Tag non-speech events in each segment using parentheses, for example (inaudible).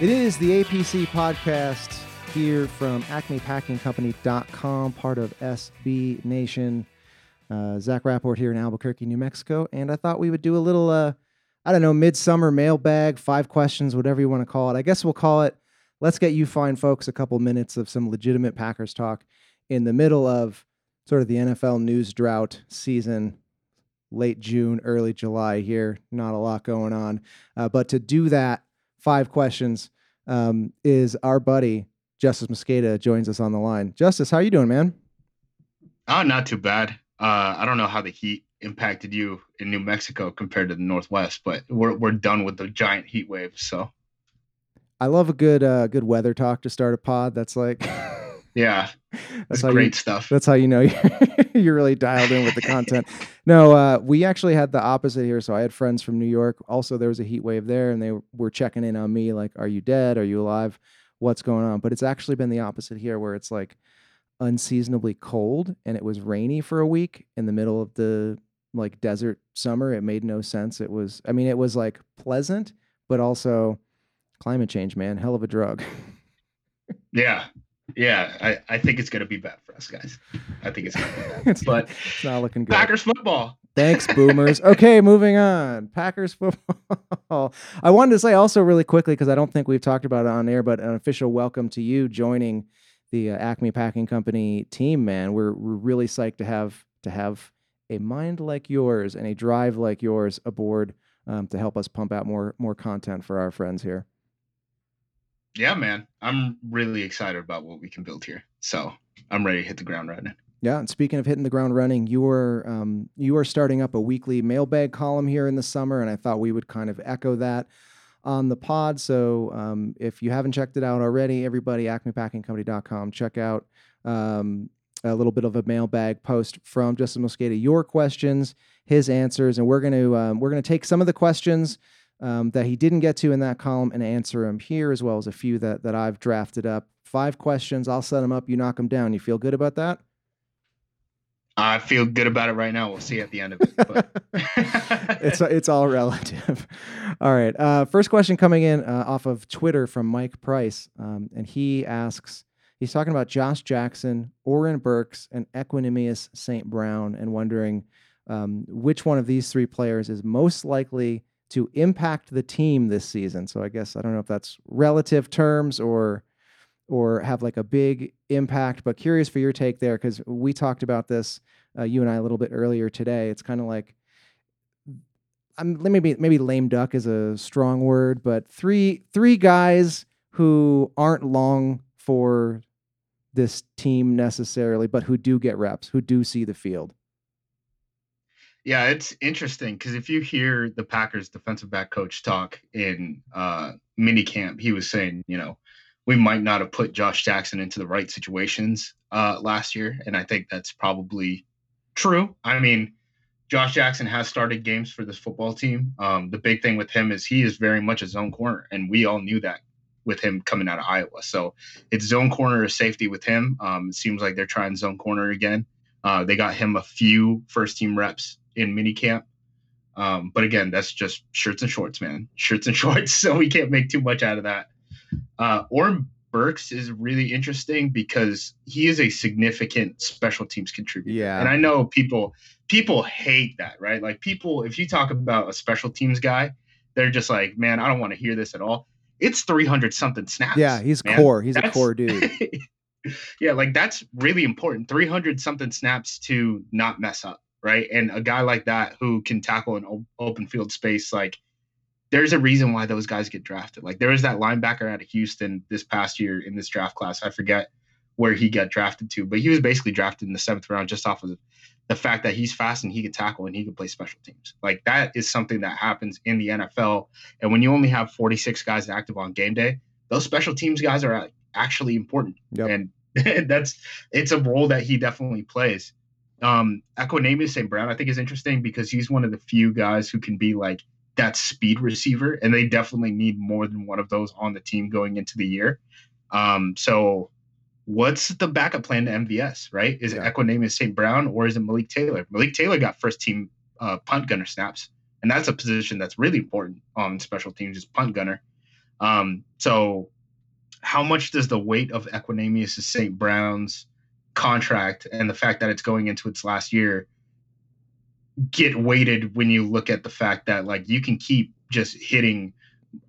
It is the APC podcast here from acmepackingcompany.com, part of SB Nation. Uh, Zach Rapport here in Albuquerque, New Mexico. And I thought we would do a little, uh, I don't know, midsummer mailbag, five questions, whatever you want to call it. I guess we'll call it, let's get you fine folks a couple minutes of some legitimate Packers talk in the middle of sort of the NFL news drought season, late June, early July here. Not a lot going on. Uh, but to do that, five questions um, is our buddy Justis Mosqueda joins us on the line. Justis, how you doing, man? Oh, not too bad. Uh, I don't know how the heat impacted you in New Mexico compared to the Northwest, but we're we're done with the giant heat waves. So I love a good uh, good weather talk to start a pod. That's like (laughs) yeah, that's great you, stuff. That's how you know you're, (laughs) you're really dialed in with the content. no, uh, we actually had the opposite here. So I had friends from New York. Also, there was a heat wave there, and they were checking in on me like, "Are you dead? Are you alive? What's going on?" But it's actually been the opposite here, where it's like unseasonably cold, and it was rainy for a week in the middle of the like desert summer. It made no sense. It was, I mean, it was like pleasant, but also climate change, man, hell of a drug. (laughs) yeah, yeah, I, I think it's going to be bad for us guys. I think it's going to be bad. (laughs) it's, but it's not looking good. Packers football. Thanks, boomers. okay, moving on. Packers football. (laughs) I wanted to say also really quickly because I don't think we've talked about it on air, but an official welcome to you joining the uh, Acme Packing Company team. Man, we're we're really psyched to have to have a mind like yours and a drive like yours aboard um, to help us pump out more more content for our friends here yeah, man, I'm really excited about what we can build here. So I'm ready to hit the ground running. Yeah, and speaking of hitting the ground running, you are um, you are starting up a weekly mailbag column here in the summer, and I thought we would kind of echo that on the pod. So um, if you haven't checked it out already, everybody, acmepackingcompany.com, check out um, a little bit of a mailbag post from Justis Mosqueda, your questions, his answers, and we're going to um, we're going to take some of the questions um, that he didn't get to in that column and answer them here, as well as a few that that I've drafted up. Five questions. I'll set them up. You knock them down. You feel good about that? I feel good about it right now. We'll see at the end of it. (laughs) it's it's all relative. (laughs) All right. Uh, first question coming in uh, off of Twitter from Mike Price, um, and he asks. He's talking about Josh Jackson, Oren Burks, and Equanimeous St. Brown, and wondering um, which one of these three players is most likely to impact the team this season. So I guess I don't know if that's relative terms or or have like a big impact, but curious for your take there because we talked about this uh, you and I a little bit earlier today. It's kind of like I'm maybe maybe lame duck is a strong word, but three three guys who aren't long for this team necessarily, but who do get reps, who do see the field. Yeah, it's interesting because if you hear the Packers defensive back coach talk in uh, minicamp, he was saying, you know, we might not have put Josh Jackson into the right situations uh, last year, and I think that's probably true. I mean, Josh Jackson has started games for this football team. Um, the big thing with him is he is very much a zone corner, and we all knew that with him coming out of Iowa. So it's zone corner or safety with him. Um, it seems like they're trying zone corner again. Uh, they got him a few first team reps in minicamp. Um, but again, that's just shirts and shorts, man. (laughs) Shirts and shorts. So we can't make too much out of that. Uh, Oren Burks is really interesting because he is a significant special teams contributor. Yeah. And I know people people hate that, right? Like people, if you talk about a special teams guy, they're just like, man, I don't want to hear this at all. It's 300 something snaps. Yeah, he's man. core. He's that's, a core dude. (laughs) yeah, like that's really important. 300 something snaps to not mess up right? And a guy like that who can tackle an open field space, like there's a reason why those guys get drafted. Like there was that linebacker out of Houston this past year in this draft class. I forget where he got drafted to, but he was basically drafted in the seventh round just off of the fact that he's fast and he can tackle and he can play special teams. Like that is something that happens in the NFL. And when you only have 46 guys active on game day, those special teams guys are uh, actually important. Yep. And (laughs) that's it's a role that he definitely plays. Um, Equanimeous St. Brown, I think, is interesting because he's one of the few guys who can be like that speed receiver, and they definitely need more than one of those on the team going into the year. Um, so, what's the backup plan to MVS? Right? Is yeah. it Equanimeous St. Brown or is it Malik Taylor? Malik Taylor got first team uh, punt gunner snaps, and that's a position that's really important on special teams, is punt gunner. Um, so, how much does the weight of Equanimeous St. Brown's contract and the fact that it's going into its last year get weighted when you look at the fact that like you can keep just hitting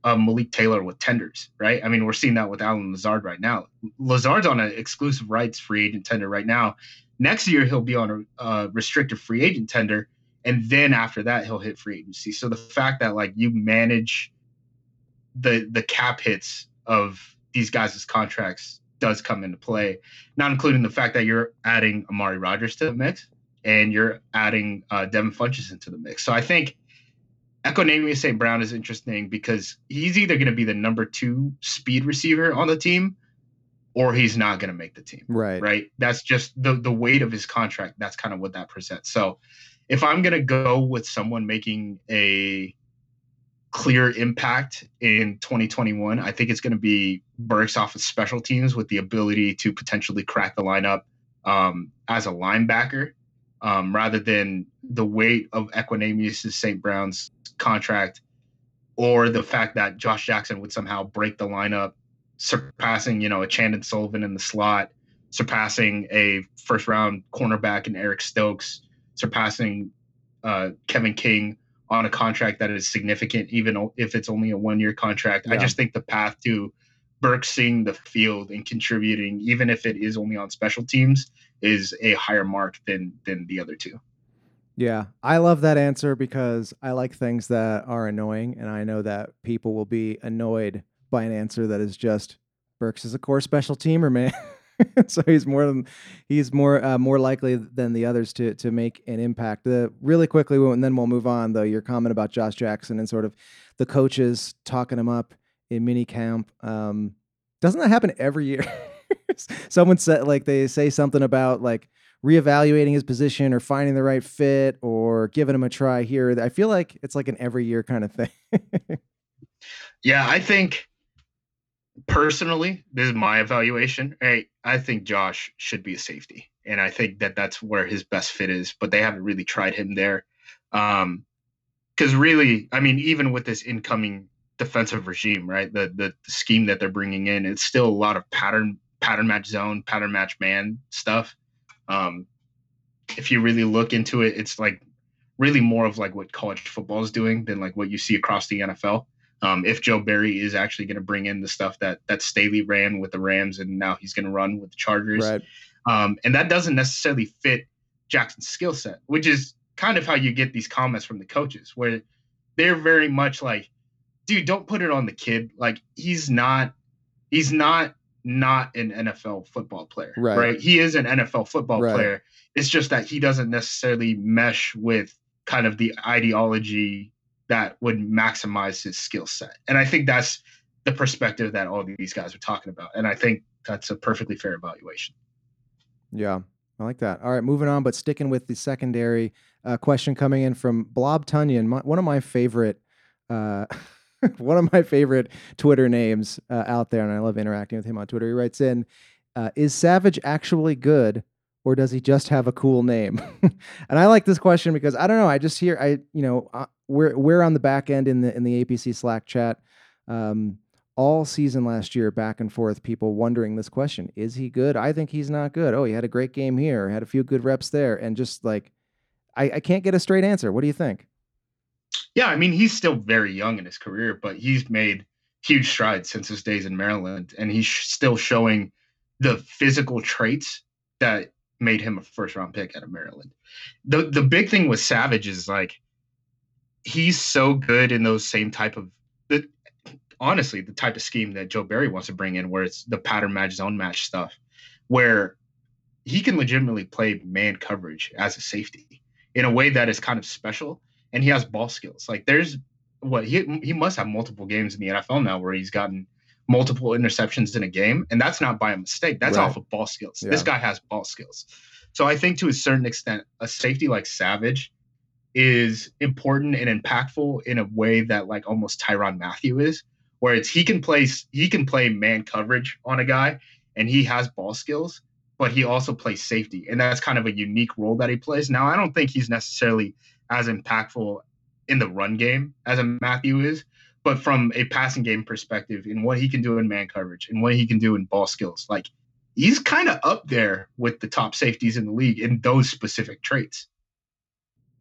uh, Malik Taylor with tenders, right? I mean, we're seeing that with Allen Lazard right now. Lazard's on an exclusive rights free agent tender right now. Next year, he'll be on a uh, restricted free agent tender, and then after that, he'll hit free agency. So the fact that like you manage the the cap hits of these guys' contracts does come into play, not including the fact that you're adding Amari Rodgers to the mix and you're adding uh, Devin Funchess into the mix. So I think Equanimeous St. Brown is interesting because he's either going to be the number two speed receiver on the team or he's not going to make the team. Right. Right. That's just the, the weight of his contract. That's kind of what that presents. So if I'm going to go with someone making a clear impact in 2021, I think it's going to be Burks off of special teams with the ability to potentially crack the lineup um, as a linebacker um, rather than the weight of Equanimeous St. Brown's contract or the fact that Josh Jackson would somehow break the lineup, surpassing, you know, a Chandon Sullivan in the slot, surpassing a first round cornerback in Eric Stokes, surpassing uh, Kevin King on a contract that is significant, even if it's only a one year contract. Yeah. I just think the path to Burke seeing the field and contributing, even if it is only on special teams, is a higher mark than than the other two. Yeah, I love that answer because I like things that are annoying, and I know that people will be annoyed by an answer that is just Burks is a core special teamer, man. (laughs) (laughs) so he's more than he's more uh, more likely than the others to to make an impact. The really quickly, and then we'll move on. Though your comment about Josh Jackson and sort of the coaches talking him up in mini camp, um, doesn't that happen every year? (laughs) Someone said like they say something about like reevaluating his position or finding the right fit or giving him a try here. I feel like it's like an every year kind of thing. (laughs) yeah, I think personally, this is my evaluation. Hey, I think Josh should be a safety, and I think that that's where his best fit is. But they haven't really tried him there, um, because really, I mean, even with this incoming defensive regime, right, the, the the scheme that they're bringing in, it's still a lot of pattern pattern match zone, pattern match man stuff. Um, if you really look into it, it's like really more of like what college football is doing than like what you see across the NFL. Um, if Joe Barry is actually going to bring in the stuff that that Staley ran with the Rams and now he's going to run with the Chargers, right. um, and that doesn't necessarily fit Jackson's skill set, which is kind of how you get these comments from the coaches, where they're very much like, "Dude, don't put it on the kid. Like he's not, he's not not an NFL football player, right? right? He is an NFL football right. player. It's just that he doesn't necessarily mesh with kind of the ideology that would maximize his skill set. And I think that's the perspective that all these guys are talking about. And I think that's a perfectly fair evaluation. Yeah, I like that. All right, moving on, but sticking with the secondary uh, question coming in from Blob Tunyon, my, one of my favorite. Uh, (laughs) one of my favorite Twitter names uh, out there, and I love interacting with him on Twitter. He writes in, uh, "Is Savage actually good, or does he just have a cool name?" (laughs) and I like this question because I don't know. I just hear I, you know, uh, we're we're on the back end in the in the APC Slack chat. Um, all season last year, back and forth, people wondering this question: Is he good? I think he's not good. Oh, he had a great game here, had a few good reps there, and just like, I, I can't get a straight answer. What do you think? Yeah, I mean, he's still very young in his career, but he's made huge strides since his days in Maryland, and he's still showing the physical traits that made him a first round pick out of Maryland. The the big thing with Savage is like he's so good in those same type of the honestly the type of scheme that Joe Barry wants to bring in, where it's the pattern match zone match stuff, where he can legitimately play man coverage as a safety in a way that is kind of special and he has ball skills. Like there's what he he must have multiple games in the NFL now where he's gotten multiple interceptions in a game, and that's not by a mistake. That's right. off of ball skills. Yeah. This guy has ball skills. So I think to a certain extent, a safety like Savage is important and impactful in a way that like almost Tyrann Mathieu is, where it's he can play he can play man coverage on a guy and he has ball skills, but he also plays safety, and that's kind of a unique role that he plays. Now I don't think he's necessarily as impactful in the run game as a Mathieu is, but from a passing game perspective, in what he can do in man coverage and what he can do in ball skills, like he's kind of up there with the top safeties in the league in those specific traits.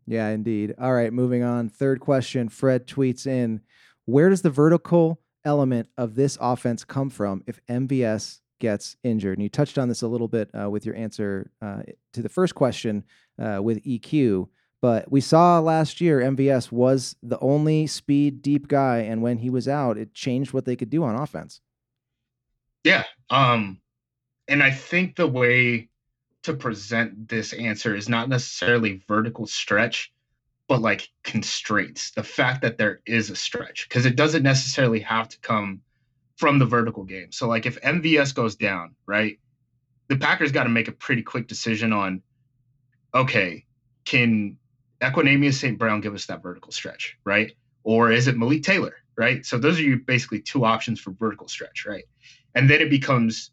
Yeah, indeed. All right, moving on. Third question. Fred tweets in Where does the vertical element of this offense come from if MVS gets injured? And you touched on this a little bit uh, with your answer uh, to the first question uh, with EQ. But we saw last year MVS was the only speed deep guy, and when he was out, it changed what they could do on offense. Yeah, um, and I think the way to present this answer is not necessarily vertical stretch, but like constraints. The fact that there is a stretch, because it doesn't necessarily have to come from the vertical game. So, like if MVS goes down, right, the Packers got to make a pretty quick decision on, okay, can Equanimeous St. Brown give us that vertical stretch, right? Or is it Malik Taylor, right? So those are you basically two options for vertical stretch, right? And then it becomes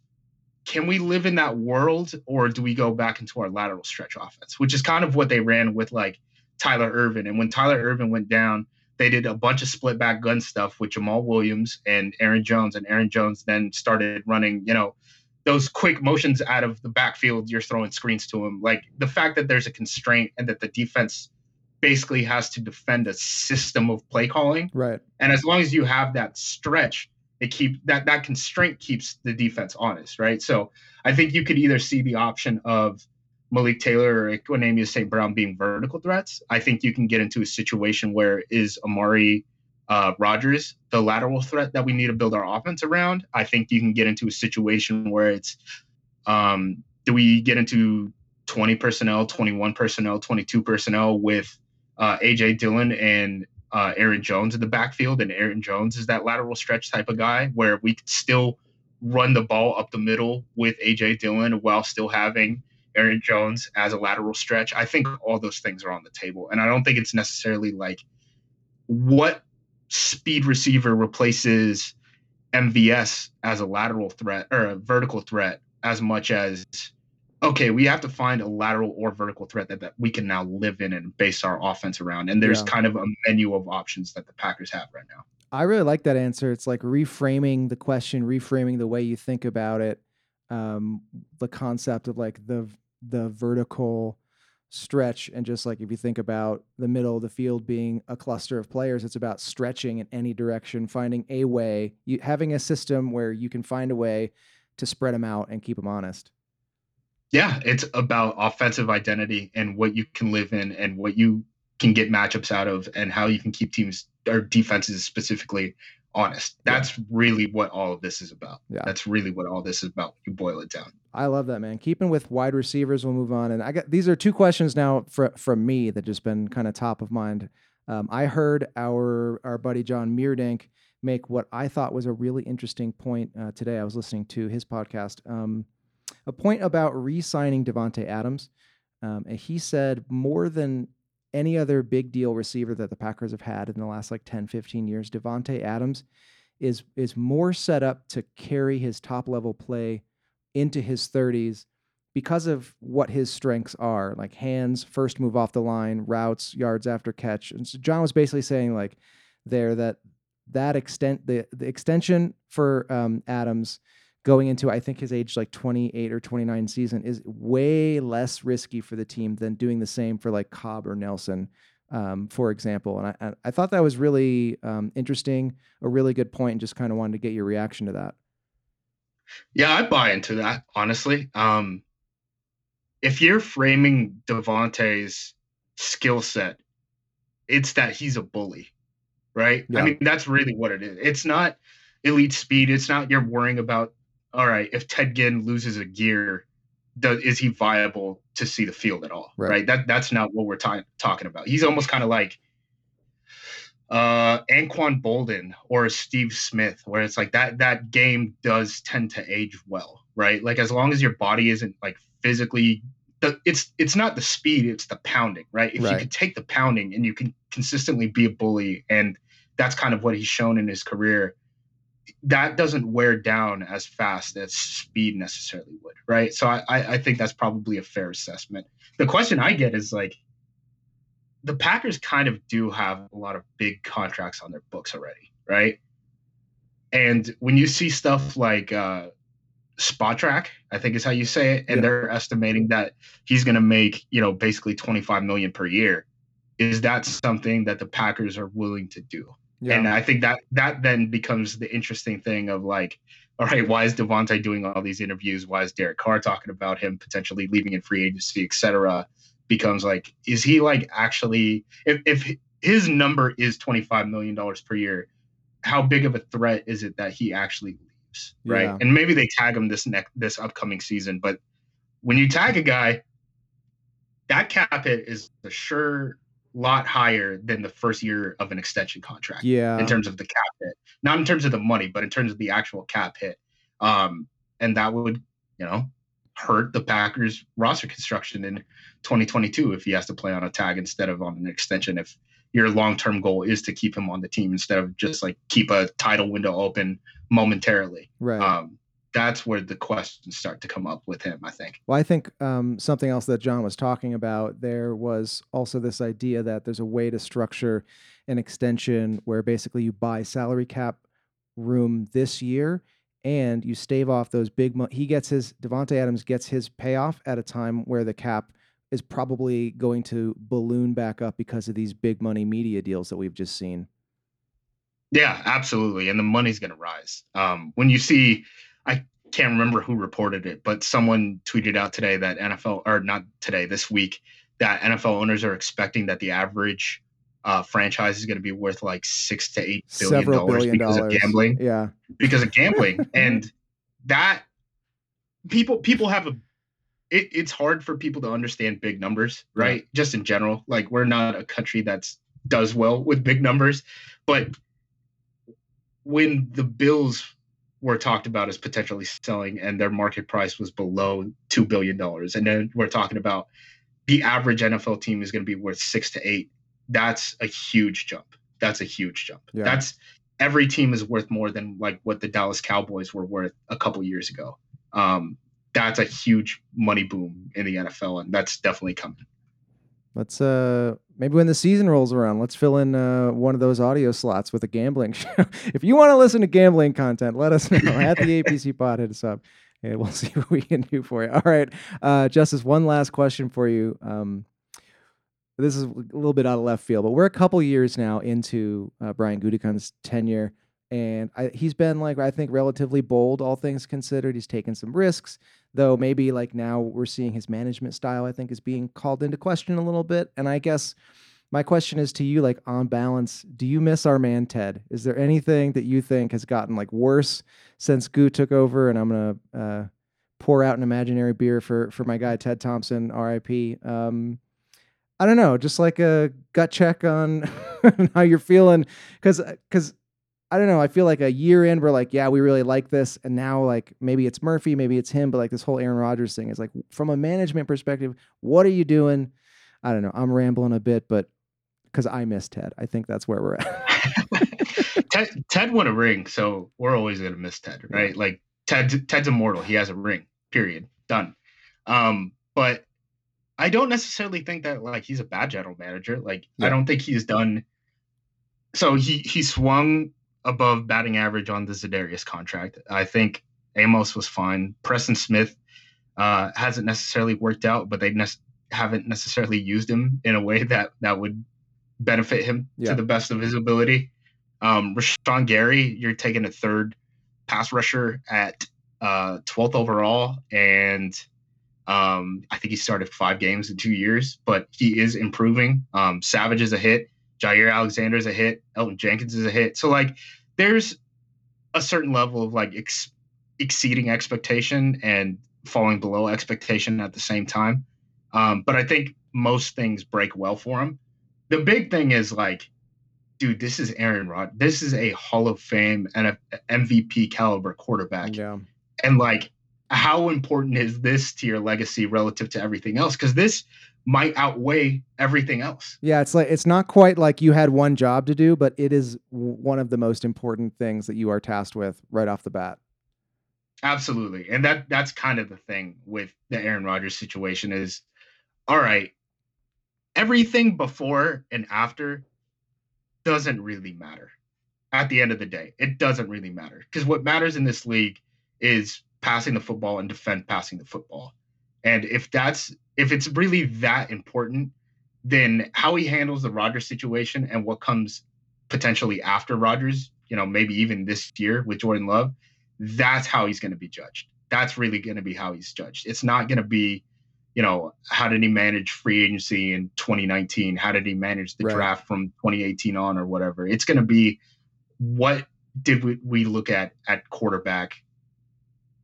can we live in that world or do we go back into our lateral stretch offense, which is kind of what they ran with like Tyler Ervin. And when Tyler Ervin went down, they did a bunch of split back gun stuff with Jamaal Williams and Aaron Jones. And Aaron Jones then started running, you know, those quick motions out of the backfield. You're throwing screens to him. Like the fact that there's a constraint and that the defense basically has to defend a system of play calling. Right. And as long as you have that stretch, it keep that that constraint keeps the defense honest, right? So I think you could either see the option of Malik Taylor or Equanimeous St. Brown being vertical threats. I think you can get into a situation where is Amari uh, Rodgers the lateral threat that we need to build our offense around. I think you can get into a situation where it's um, do we get into 20 personnel, 21 personnel, 22 personnel with uh, AJ Dillon and uh, Aaron Jones in the backfield, and Aaron Jones is that lateral stretch type of guy where we could still run the ball up the middle with AJ Dillon while still having Aaron Jones as a lateral stretch. I think all those things are on the table, and I don't think it's necessarily like what speed receiver replaces MVS as a lateral threat or a vertical threat as much as okay, we have to find a lateral or vertical threat that, that we can now live in and base our offense around. And there's yeah. kind of a menu of options that the Packers have right now. I really like that answer. It's like reframing the question, reframing the way you think about it. Um, the concept of like the the vertical stretch and just like if you think about the middle of the field being a cluster of players it's about stretching in any direction finding a way you having a system where you can find a way to spread them out and keep them honest yeah, it's about offensive identity and what you can live in and what you can get matchups out of and how you can keep teams or defenses specifically honest. That's yeah. really what all of this is about. Yeah. That's really what all this is about. You boil it down. I love that, man. Keeping with wide receivers, we'll move on. And I got these are two questions now for, from me that just been kind of top of mind. Um, I heard our our buddy Jon Meerdink make what I thought was a really interesting point uh, today. I was listening to his podcast. Um, a point about re-signing Davante Adams. Um, and he said more than any other big deal receiver that the Packers have had in the last like 10, 15 years, Davante Adams is is more set up to carry his top level play into his 30s because of what his strengths are, like hands, first move off the line, routes, yards after catch. And so John was basically saying like there that that extent the the extension for um, Adams going into I think his age like 28 or 29 season is way less risky for the team than doing the same for like Cobb or Nelson, um, for example. And I, I thought that was really um, interesting, a really good point, and just kind of wanted to get your reaction to that. Yeah, I buy into that honestly. Um, if you're framing Davante's skill set, it's that he's a bully, right? Yeah. I mean, that's really what it is. It's not elite speed. It's not you're worrying about all right, if Ted Ginn loses a gear, does, is he viable to see the field at all? Right. right? That that's not what we're ta- talking about. He's almost kind of like uh Anquan Boldin or Steve Smith, where it's like that that game does tend to age well, right? Like as long as your body isn't like physically the, it's it's not the speed, it's the pounding, right? If right. you can take the pounding and you can consistently be a bully, and that's kind of what he's shown in his career that doesn't wear down as fast as speed necessarily would, right? So I, I think that's probably a fair assessment. The question I get is like, the Packers kind of do have a lot of big contracts on their books already, right? And when you see stuff like uh, Spotrac, I think is how you say it, and yeah. they're estimating that he's going to make, you know, basically 25 million per year. Is that something that the Packers are willing to do? Yeah. And I think that that then becomes the interesting thing of like, (laughs) all right, why is Davante doing all these interviews? Why is Derek Carr talking about him potentially leaving in free agency, et cetera? Becomes like, is he like actually if if his number is $25 million per year, how big of a threat is it that he actually leaves? Right. Yeah. And maybe they tag him this next this upcoming season. But when you tag a guy, that cap hit is a sure lot higher than the first year of an extension contract. Yeah. In terms of the cap hit. Not in terms of the money, but in terms of the actual cap hit. Um, and that would, you know, hurt the Packers roster construction in 2022 if he has to play on a tag instead of on an extension if your long-term goal is to keep him on the team instead of just like keep a title window open momentarily. Right. Um, that's where the questions start to come up with him, I think. Well, I think um, something else that John was talking about there was also this idea that there's a way to structure an extension where basically you buy salary cap room this year and you stave off those big. Mo- he gets his Davante Adams gets his payoff at a time where the cap is probably going to balloon back up because of these big money media deals that we've just seen. Yeah, absolutely. And the money's going to rise. Um, when you see, I can't remember who reported it, but someone tweeted out today that NFL, or not today, this week, that NFL owners are expecting that the average uh, franchise is going to be worth like six to eight billion Several dollars billion because dollars. of gambling. Yeah, because of gambling, (laughs) and that people people have a it, it's hard for people to understand big numbers, right? Yeah. Just in general, like we're not a country that's does well with big numbers, but when the Bills were talked about as potentially selling and their market price was below two billion dollars, and then we're talking about the average NFL team is going to be worth six to eight. That's a huge jump. That's a huge jump. Yeah. That's every team is worth more than like what the Dallas Cowboys were worth a couple years ago. Um, that's a huge money boom in the NFL, and that's definitely coming. Let's uh maybe when the season rolls around, let's fill in uh, one of those audio slots with a gambling (laughs) show. if you want to listen to gambling content, let us know at the APC (laughs) pod. Hit us up, and we'll (laughs) see what we can do for you. All right, uh, Justis. One last question for you. Um, this is a little bit out of left field, but we're a couple years now into uh, Brian Gutekunst's tenure and I, he's been like I think relatively bold, all things considered. He's taken some risks, though. Maybe like now we're seeing his management style. I think is being called into question a little bit. And I guess my question is to you, like on balance, do you miss our man Ted? Is there anything that you think has gotten like worse since Goo took over? And I'm gonna uh, pour out an imaginary beer for for my guy Ted Thompson, R.I.P. Um, I don't know, just like a gut check on (laughs) how you're feeling, because because I don't know. I feel like a year in, we're like, yeah, we really like this, and now like maybe it's Murphy, maybe it's him, but like this whole Aaron Rodgers thing is like from a management perspective, what are you doing? I don't know. I'm rambling a bit, but because I miss Ted, I think that's where we're at. (laughs) Ted, Ted won a ring, so we're always gonna miss Ted, right? Yeah. Like Ted, Ted's immortal. He has a ring. Period. Done. Um, but I don't necessarily think that like he's a bad general manager. Like yeah. I don't think he's done. So he he swung above batting average on the Za'Darius contract. I think Amos was fine. Preston Smith uh, hasn't necessarily worked out, but they ne- haven't necessarily used him in a way that that would benefit him yeah. to the best of his ability. Um, Rashan Gary, you're taking a third pass rusher at uh, 12th overall, and um, I think he started five games in two years, but he is improving. Um, Savage is a hit. Jaire Alexander is a hit. Elgton Jenkins is a hit. So like there's a certain level of like ex- exceeding expectation and falling below expectation at the same time. Um, but I think most things break well for him. The big thing is like, dude, this is Aaron Rod. This is a Hall of Fame and a MVP caliber quarterback. Yeah. And like, how important is this to your legacy relative to everything else? Because this might outweigh everything else. Yeah, it's like it's not quite like you had one job to do, but it is one of the most important things that you are tasked with right off the bat. Absolutely. And that that's kind of the thing with the Aaron Rodgers situation is all right, everything before and after doesn't really matter. at the end of the day. It doesn't really matter because what matters in this league is passing the football and defend passing the football. And if that's if it's really that important, then how he handles the Rodgers situation and what comes potentially after Rodgers, you know, maybe even this year with Jordan Love, that's how he's going to be judged. That's really going to be how he's judged. It's not going to be, you know, how did he manage free agency in 2019? How did he manage the right. draft from 2018 on or whatever? It's going to be what did we, we look at at quarterback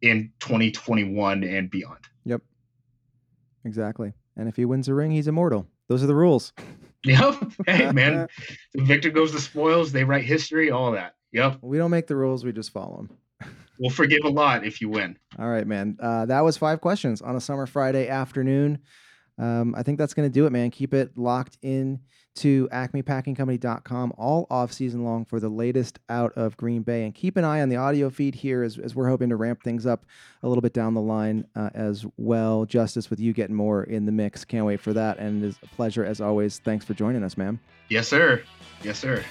in 2021 and beyond. Yep. Exactly. And if he wins a ring, he's immortal. Those are the rules. (laughs) Yep. Hey, (laughs) man. the victor goes the spoils. They write history, all that. Yep. We don't make the rules. We just follow them. (laughs) we'll forgive a lot if you win. All right, man. Uh, that was five questions on a summer Friday afternoon. Um, I think that's going to do it, man. Keep it locked in to acmepackingcompany.com all off season long for the latest out of Green Bay. And keep an eye on the audio feed here as, as we're hoping to ramp things up a little bit down the line uh, as well. Justis, with you getting more in the mix. Can't wait for that. And it's a pleasure as always. Thanks for joining us, man. Yes, sir. Yes, sir.